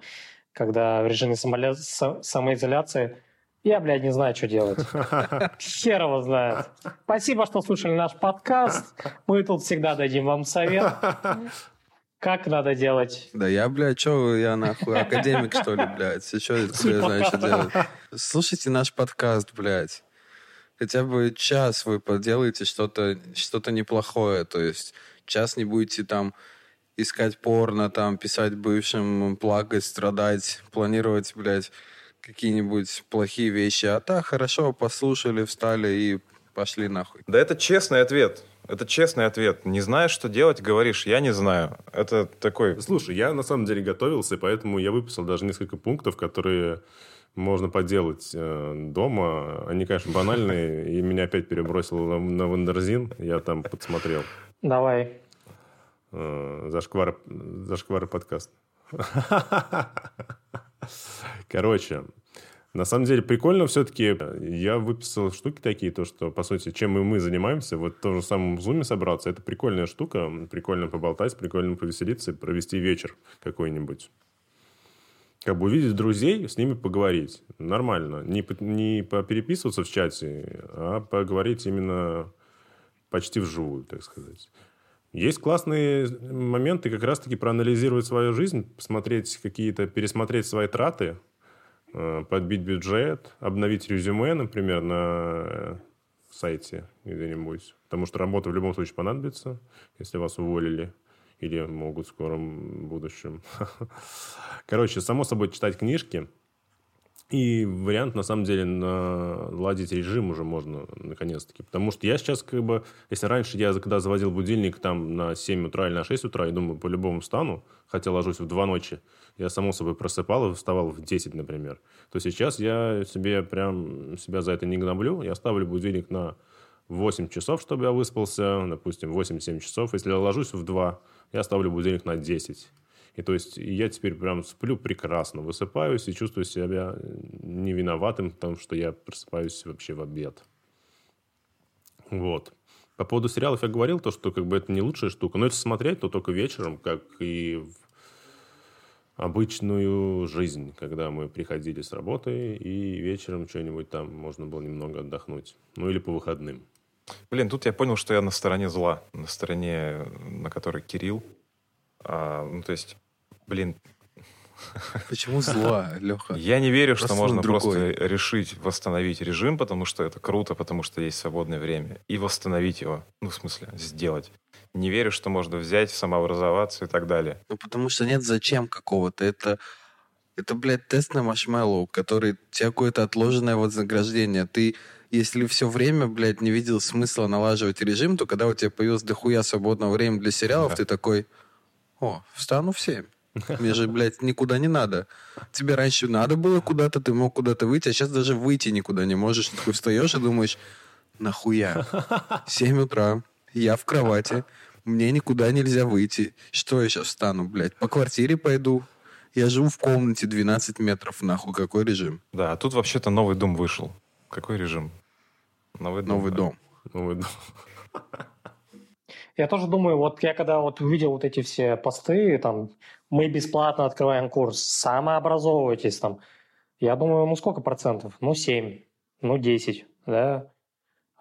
когда в режиме самоизоляции?» Я, блядь, не знаю, что делать. Хер его знает. Спасибо, что слушали наш подкаст. Мы тут всегда дадим вам совет, как надо делать. Да я, блядь, что я нахуй, академик, что ли, блядь? Что я знаю, что делать? Слушайте наш подкаст, блядь. Хотя бы час вы поделаете что-то что неплохое. То есть час не будете там искать порно, там, писать бывшим, плакать, страдать, планировать, блядь, какие-нибудь плохие вещи. А так, хорошо, послушали, встали и пошли нахуй. Да это честный ответ. Это честный ответ. Не знаешь, что делать, говоришь, я не знаю. Это такой... Слушай, я на самом деле готовился, поэтому я выписал даже несколько пунктов, которые можно поделать э, дома. Они, конечно, банальные, и меня опять перебросило на, на Вандерзин. Я там подсмотрел. Давай. Э, зашквар, зашквар подкаст. Короче, на самом деле прикольно все-таки. Я выписал штуки такие, то, что, по сути, чем и мы занимаемся. Вот в том же самом зуме собраться. Это прикольная штука. Прикольно поболтать, прикольно повеселиться и провести вечер какой-нибудь. Как бы увидеть друзей, с ними поговорить. Нормально. Не, не попереписываться в чате, а поговорить именно почти вживую, так сказать. Есть классные моменты как раз-таки проанализировать свою жизнь, посмотреть какие-то, пересмотреть свои траты, э, подбить бюджет, обновить резюме, например, на э, сайте где-нибудь. Потому что работа в любом случае понадобится, если вас уволили или могут в скором будущем. Короче, само собой читать книжки. И вариант, на самом деле, наладить режим уже можно, наконец-таки. Потому что я сейчас, как бы, если раньше я, когда заводил будильник там на 7 утра или на 6 утра, я думаю, по-любому встану, хотя ложусь в 2 ночи, я, само собой, просыпал и вставал в 10, например. То сейчас я себе прям, себя за это не гноблю. Я ставлю будильник на 8 часов, чтобы я выспался, допустим, 8-7 часов. Если я ложусь в 2, я ставлю будильник на 10. И то есть я теперь прям сплю прекрасно, высыпаюсь и чувствую себя не виноватым, потому что я просыпаюсь вообще в обед. Вот. По поводу сериалов я говорил, то, что как бы это не лучшая штука. Но если смотреть, то только вечером, как и в обычную жизнь, когда мы приходили с работы и вечером что-нибудь там можно было немного отдохнуть. Ну или по выходным. Блин, тут я понял, что я на стороне зла, на стороне, на которой Кирилл. А, ну, то есть, блин, Почему зла, Леха? Я не верю, что можно просто решить восстановить режим, потому что это круто, потому что есть свободное время, и восстановить его. Ну, в смысле, сделать. Не верю, что можно взять, самообразоваться и так далее. Ну, потому что нет зачем какого-то. Это, это блядь, тест на маршмеллоу, который тебе какое-то отложенное вознаграждение. Ты если все время, блядь, не видел смысла налаживать режим, то когда у тебя появилось дохуя свободного времени для сериалов, да. ты такой, о, встану в 7. Мне же, блядь, никуда не надо. Тебе раньше надо было куда-то, ты мог куда-то выйти, а сейчас даже выйти никуда не можешь. Ты такой встаешь и думаешь, нахуя? 7 утра, я в кровати, мне никуда нельзя выйти. Что я сейчас встану, блядь? По квартире пойду? Я живу в комнате 12 метров, нахуй, какой режим? Да, а тут вообще-то новый дом вышел. Какой режим? Новый дом. Новый дом. Новый дом. Я тоже думаю, вот я когда вот увидел вот эти все посты, там, мы бесплатно открываем курс, самообразовывайтесь там. Я думаю, ну сколько процентов? Ну 7, ну 10, да?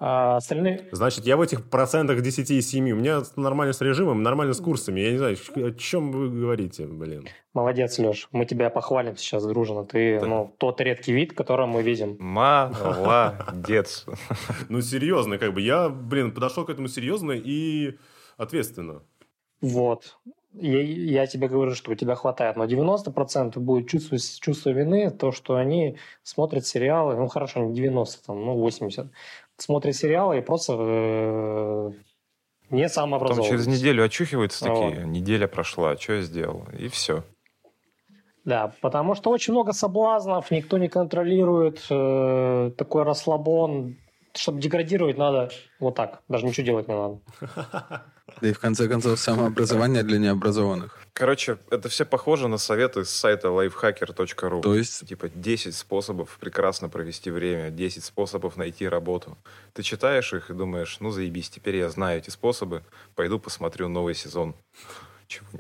А остальные... Значит, я в этих процентах 10 и 7. У меня нормально с режимом, нормально с курсами. Я не знаю, о чем вы говорите, блин. Молодец, Леш. Мы тебя похвалим сейчас дружно. Ты, да. ну, тот редкий вид, который мы видим. Молодец. Ну, серьезно, как бы. Я, блин, подошел к этому серьезно и ответственно. Вот я, я тебе говорю, что у тебя хватает, но 90% будет чувство, чувство вины, то, что они смотрят сериалы, ну хорошо, не 90, там, ну 80, смотрят сериалы и просто э, не самообразовываются. Потом через неделю очухиваются такие, вот. неделя прошла, что я сделал, и все. Да, потому что очень много соблазнов, никто не контролирует, э, такой расслабон, чтобы деградировать, надо вот так. Даже ничего делать не надо. Да и в конце концов самообразование для необразованных. Короче, это все похоже на советы с сайта lifehacker.ru. То есть? Типа 10 способов прекрасно провести время, 10 способов найти работу. Ты читаешь их и думаешь, ну заебись, теперь я знаю эти способы, пойду посмотрю новый сезон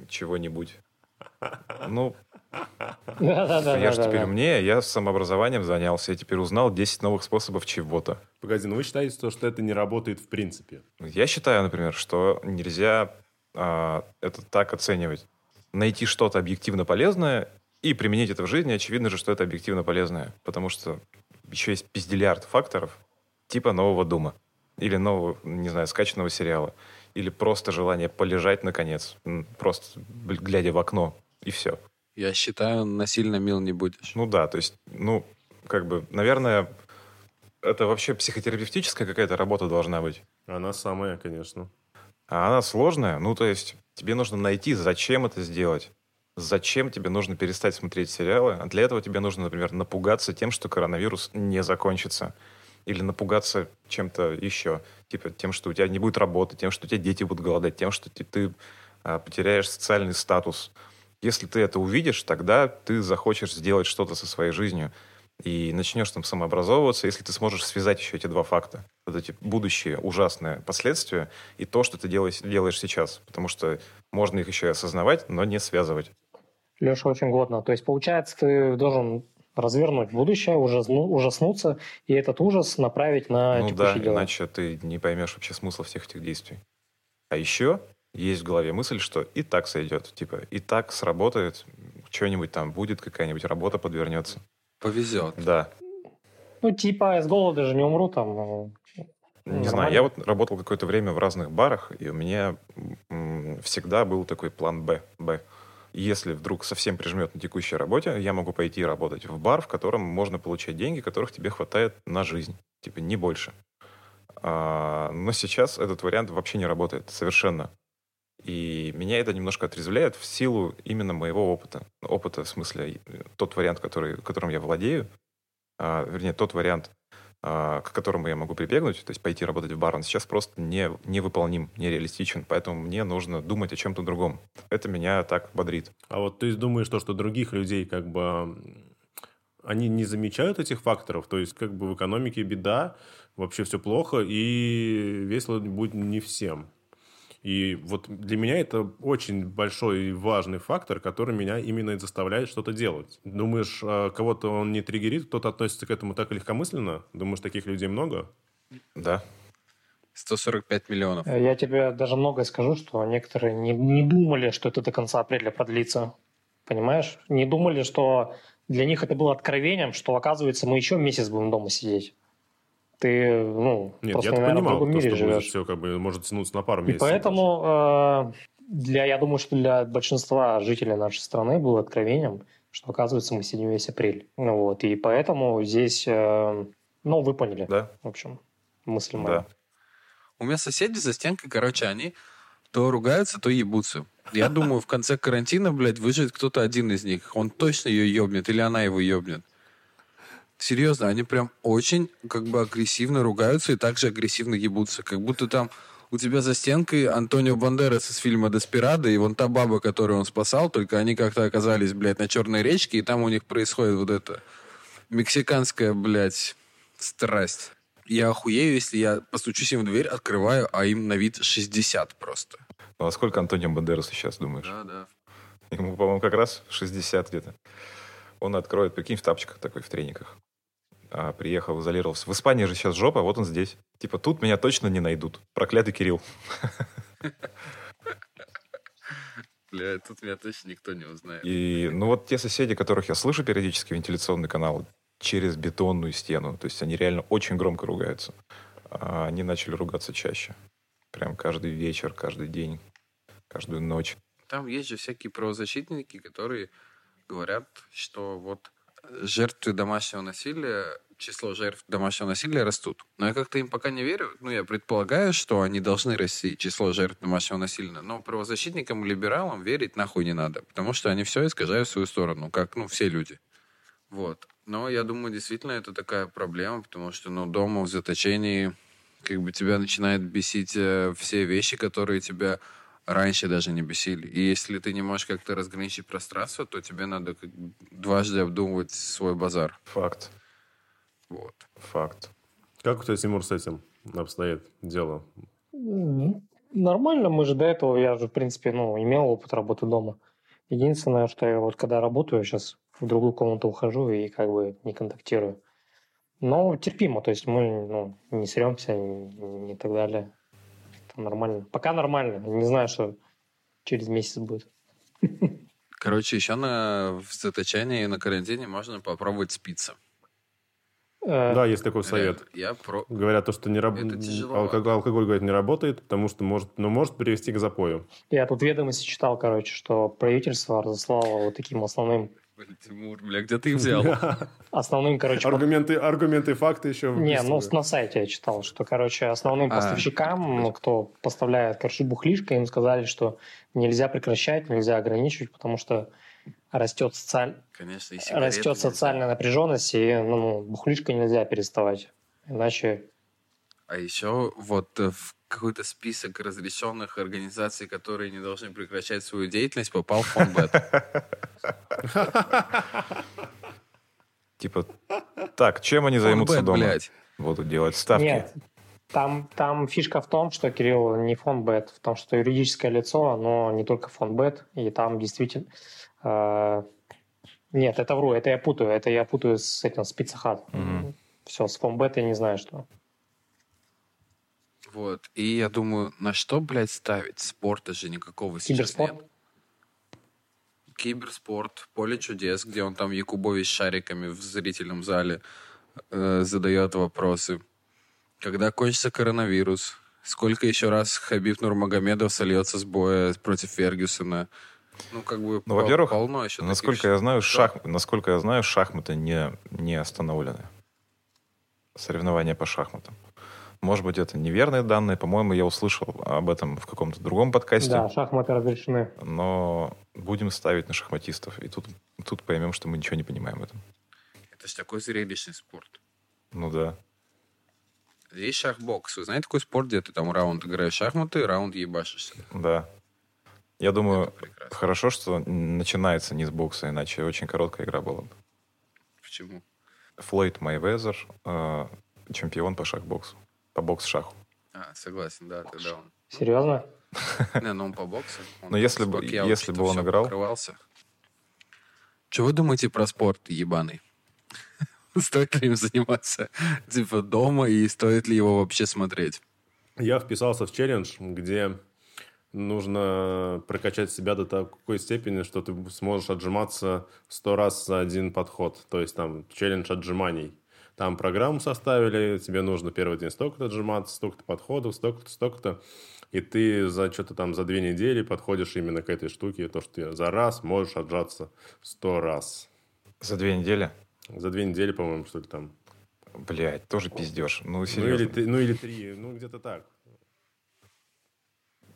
чего-нибудь. Ну, я же теперь умнее, я самообразованием занялся, я теперь узнал 10 новых способов чего-то. Погоди, ну вы считаете, то, что это не работает в принципе? Я считаю, например, что нельзя а, это так оценивать. Найти что-то объективно полезное и применить это в жизни, очевидно же, что это объективно полезное. Потому что еще есть пиздиллиард факторов, типа нового дома. Или нового, не знаю, скачанного сериала. Или просто желание полежать, наконец. Просто глядя в окно. И все. Я считаю, насильно мил не будешь. Ну да, то есть, ну, как бы, наверное, это вообще психотерапевтическая какая-то работа должна быть. Она самая, конечно. А она сложная. Ну, то есть, тебе нужно найти, зачем это сделать. Зачем тебе нужно перестать смотреть сериалы? А для этого тебе нужно, например, напугаться тем, что коронавирус не закончится. Или напугаться чем-то еще. Типа тем, что у тебя не будет работы, тем, что у тебя дети будут голодать, тем, что ты, ты а, потеряешь социальный статус. Если ты это увидишь, тогда ты захочешь сделать что-то со своей жизнью и начнешь там самообразовываться, если ты сможешь связать еще эти два факта, вот эти будущие ужасные последствия и то, что ты делаешь, делаешь сейчас, потому что можно их еще и осознавать, но не связывать. Леша, очень годно. То есть, получается, ты должен развернуть будущее, ужасну, ужаснуться и этот ужас направить на ну да, дела. иначе ты не поймешь вообще смысла всех этих действий. А еще есть в голове мысль, что и так сойдет. Типа, и так сработает, что-нибудь там будет, какая-нибудь работа подвернется. Повезет. Да. Ну, типа, с голода же не умру там. Ну, не Нормально. знаю, я вот работал какое-то время в разных барах, и у меня всегда был такой план Б. Б. Если вдруг совсем прижмет на текущей работе, я могу пойти работать в бар, в котором можно получать деньги, которых тебе хватает на жизнь. Типа, не больше. А, но сейчас этот вариант вообще не работает совершенно. И меня это немножко отрезвляет в силу именно моего опыта. Опыта, в смысле, тот вариант, который, которым я владею, а, вернее, тот вариант, а, к которому я могу прибегнуть, то есть пойти работать в бар, он сейчас просто не, невыполним, нереалистичен. Поэтому мне нужно думать о чем-то другом. Это меня так бодрит. А вот ты думаешь, то, что других людей как бы они не замечают этих факторов. То есть, как бы в экономике беда, вообще все плохо, и весело будет не всем. И вот для меня это очень большой и важный фактор, который меня именно и заставляет что-то делать. Думаешь, а, кого-то он не триггерит, кто-то относится к этому так легкомысленно? Думаешь, таких людей много? Да. 145 миллионов. Я тебе даже многое скажу, что некоторые не, не думали, что это до конца апреля продлится. Понимаешь? Не думали, что для них это было откровением, что, оказывается, мы еще месяц будем дома сидеть. Ты, ну, Нет, просто, я наверное, понимал, в другом то, мире что живешь. все как бы может тянуться на пару И месяцев. поэтому э, для, я думаю, что для большинства жителей нашей страны было откровением, что, оказывается, мы сидим весь апрель. Ну, вот, и поэтому здесь, э, ну, вы поняли, Да, в общем, мысль моя. да. У меня соседи за стенкой, короче, они то ругаются, то ебутся. Я думаю, в конце карантина, блядь, выживет кто-то один из них. Он точно ее ебнет или она его ебнет. Серьезно, они прям очень как бы агрессивно ругаются и также агрессивно ебутся. Как будто там у тебя за стенкой Антонио Бандерас из фильма «Деспирадо» и вон та баба, которую он спасал, только они как-то оказались, блядь, на Черной речке, и там у них происходит вот это мексиканская, блядь, страсть. Я охуею, если я постучусь им в дверь, открываю, а им на вид 60 просто. Ну, а сколько Антонио Бандерасу сейчас, думаешь? Да, да. Ему, по-моему, как раз 60 где-то. Он откроет, прикинь, в тапчиках такой, в трениках. А, приехал, изолировался. В Испании же сейчас жопа, вот он здесь. Типа, тут меня точно не найдут. Проклятый Кирилл. Бля, тут меня точно никто не узнает. И, ну, вот те соседи, которых я слышу периодически, вентиляционный канал, через бетонную стену, то есть они реально очень громко ругаются. А они начали ругаться чаще. Прям каждый вечер, каждый день, каждую ночь. Там есть же всякие правозащитники, которые говорят, что вот жертвы домашнего насилия, число жертв домашнего насилия растут. Но я как-то им пока не верю. Ну, я предполагаю, что они должны расти, число жертв домашнего насилия. Но правозащитникам и либералам верить нахуй не надо. Потому что они все искажают в свою сторону, как, ну, все люди. Вот. Но я думаю, действительно, это такая проблема, потому что, ну, дома в заточении как бы тебя начинает бесить э, все вещи, которые тебя раньше даже не бесили. И если ты не можешь как-то разграничить пространство, то тебе надо как дважды обдумывать свой базар. Факт. Вот. Факт. Как у тебя, Тимур, с этим обстоит дело? Нормально, мы же до этого, я же, в принципе, ну, имел опыт работы дома. Единственное, что я вот когда работаю, я сейчас в другую комнату ухожу и как бы не контактирую. Но терпимо, то есть мы ну, не сремся и так далее. Это нормально. Пока нормально. Не знаю, что через месяц будет. Короче, еще на в заточении на карантине можно попробовать спиться. Э, Да, есть такой совет. Реально. Я про... Говорят, то, что не раб... Алкоголь, алкоголь, говорят, не работает, потому что может, но может привести к запою. Я тут ведомости читал, короче, что правительство разослало вот таким основным, Блин, Тимур, бля, где ты их взял? основным, короче, Аргументы, аргументы, факты еще. Не, ну на сайте я читал, что, короче, основным А. поставщикам, ну, кто поставляет, короче, бухлишко, им сказали, что нельзя прекращать, нельзя ограничивать, потому что растет, социаль... Конечно, растет социальная напряженность, и ну, бухлишко нельзя переставать. Иначе А еще вот э, в какой-то список разрешенных организаций, которые не должны прекращать свою деятельность, попал фонд Типа, так, чем они займутся дома? блядь. Будут делать ставки. Нет, там, там фишка в том, что, Кирилл, не фонд Бет, в том, что юридическое лицо, но не только фонд Бет, и там действительно... э, нет, это вру, это я путаю, это я путаю с этим, с Hut. Мгм. Все, с фонд Бет я не знаю, что. Вот. И я думаю, на что, блядь, ставить? Спорта же никакого сейчас Киберспорт? нет. Киберспорт, поле чудес, где он там Якубович с шариками в зрительном зале э, задает вопросы. Когда кончится коронавирус? Сколько еще раз Хабиб Нурмагомедов сольется с боя против Фергюсона? Ну, как бы, Ну, во-первых, полно еще Насколько таких я знаю, шах... насколько я знаю, шахматы не, не остановлены. Соревнования по шахматам. Может быть, это неверные данные. По-моему, я услышал об этом в каком-то другом подкасте. Да, шахматы разрешены. Но будем ставить на шахматистов. И тут, тут поймем, что мы ничего не понимаем в этом. Это же такой зрелищный спорт. Ну да. Есть шахбокс. Вы знаете такой спорт, где ты там раунд играешь шахматы, раунд ебашишься? Да. Я думаю, хорошо, что начинается не с бокса, иначе очень короткая игра была бы. Почему? Флойд Майвезер, э, чемпион по шахбоксу. По бокс-шаху. А, согласен, да, тогда он. Серьезно? Не, ну он по боксу. Он Но если с бы- если бы он играл- покрывался. Что вы думаете про спорт ебаный? Стоит ли им заниматься типа дома и стоит ли его вообще смотреть? Я вписался в челлендж, где нужно прокачать себя до такой степени, что ты сможешь отжиматься сто раз за один подход. То есть там челлендж отжиманий. Там программу составили, тебе нужно первый день столько-то отжиматься, столько-то подходов, столько-то, столько-то. И ты за что-то там за две недели подходишь именно к этой штуке, то, что ты за раз можешь отжаться сто раз. За две недели? За две недели, по-моему, что ли там. Блять, тоже пиздешь. Ну, Ну серьезно. или, три- ну или три, ну где-то так.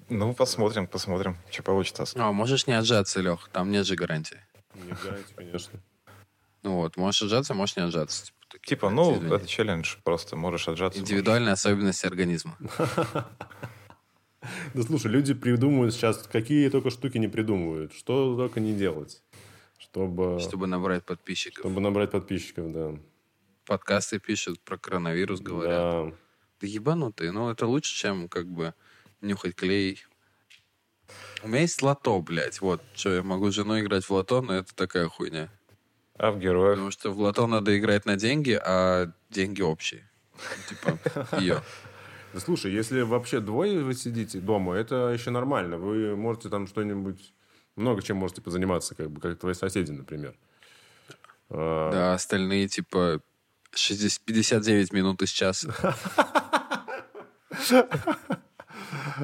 Ну, посмотрим, посмотрим, что получится. А, можешь не отжаться, Лех, там нет же гарантии. Не гарантия, конечно. Ну вот, можешь отжаться, можешь не отжаться. Типа, Типа, ну, извини. это челлендж, просто можешь отжаться. Индивидуальные особенности организма. Да слушай, люди придумывают сейчас, какие только штуки не придумывают, что только не делать, чтобы, чтобы... Чтобы набрать подписчиков. набрать подписчиков, да. Подкасты пишут, про коронавирус говорят. Да. Да ебанутые, ну это лучше, чем как бы нюхать клей. У меня есть лото, блядь, вот. Что, я могу с женой играть в лото, но это такая хуйня. А в героев? Потому что в лото надо играть на деньги, а деньги общие. Типа, ее. Да слушай, если вообще двое вы сидите дома, это еще нормально. Вы можете там что-нибудь... Много чем можете позаниматься, как бы, как твои соседи, например. А, Да, остальные, типа, 60, 59 минут из часа.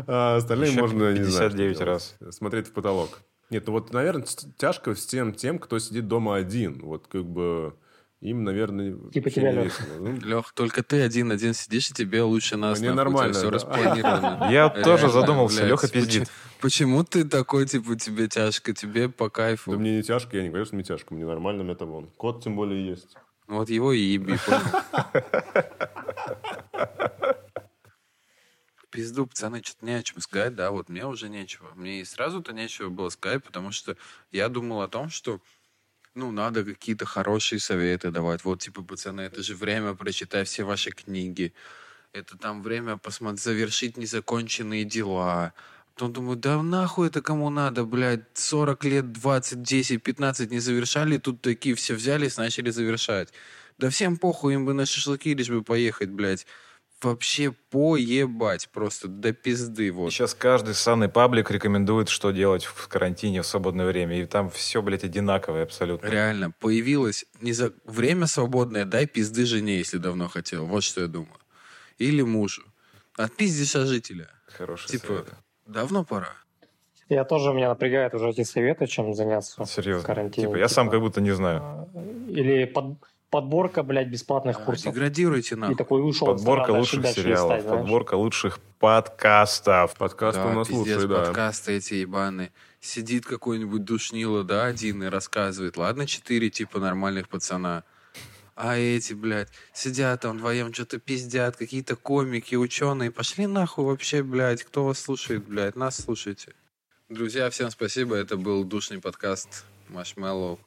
А остальные Еще можно, не знаю, 59 раз. Смотреть в потолок. Нет, ну вот, наверное, тяжко всем тем, кто сидит дома один. Вот как бы им, наверное, Типа тебя, не весело. Ну, Лех, только ты один-один сидишь, и тебе лучше нас. Мне у нормально, Все да. распланировано. Я тоже Реально, задумался, Леха пиздит. Почему ты такой, типа, тебе тяжко, тебе по Да кайфу? мне не тяжко, я не говорю, что мне тяжко, мне нормально, мне там вон. Кот тем более есть. Ну Вот его и еби, понял? Пизду, пацаны, что-то не о чем сказать, да, вот мне уже нечего. Мне и сразу-то нечего было сказать, потому что я думал о том, что ну, надо какие-то хорошие советы давать. Вот, типа, пацаны, это же время прочитай все ваши книги. Это там время посмотреть, завершить незаконченные дела. Потом думаю, да нахуй это кому надо, блядь, 40 лет, 20, 10, 15 не завершали, тут такие все взялись, начали завершать. Да всем похуй, им бы на шашлыки лишь бы поехать, блядь. Вообще поебать, просто до пизды, вот. Сейчас каждый ссаный паблик рекомендует, что делать в карантине в свободное время. И там все, блядь, одинаковое абсолютно. Реально, появилось не за... время свободное, дай пизды жене, если давно хотел. Вот что я думаю. Или мужу. Отпизди сожителя. Хорошие Типа, советы. давно пора. Я тоже, меня напрягает уже эти советы, чем заняться в Серьезно. карантине. Типа, я сам Типа, как будто не знаю. Или под- подборка, блядь, бесплатных А, курсов. Деградируйте И нахуй. такой ушел. Подборка лучших дальше сериалов, знаешь. подборка лучших подкастов. Подкасты Да, у нас пиздец, лучшие, да. подкасты эти ебаные. Сидит какой-нибудь душнило, да, один и рассказывает. Ладно, четыре типа нормальных пацана. А эти, блядь, сидят там вдвоем, что-то пиздят, какие-то комики, ученые. Пошли нахуй вообще, блядь, кто вас слушает, блядь, нас слушайте. Друзья, всем спасибо. Это был душный подкаст Машмеллоу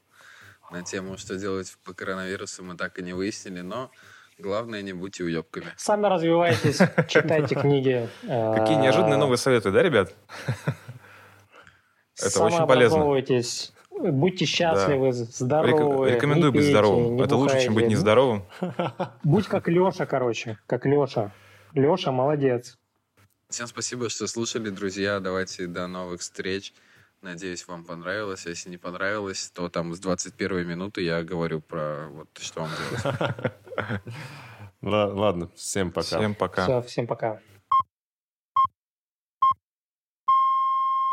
на тему, что делать по коронавирусу, мы так и не выяснили, но главное, не будьте уебками. Сами развивайтесь, читайте книги. э, Какие неожиданные новые советы, да, ребят? Это очень полезно. Будьте счастливы, здоровы. Рек- Рекомендую быть пейте, здоровым. Это лучше, чем быть нездоровым. Будь как Леша, короче, как Леша. Леша, молодец. Всем спасибо, что слушали, друзья. Давайте до новых встреч. Надеюсь, вам понравилось. Если не понравилось, то там с 21 минуты я говорю про вот что вам делать. Ла- Ладно, всем пока. Всем пока. Все, всем пока.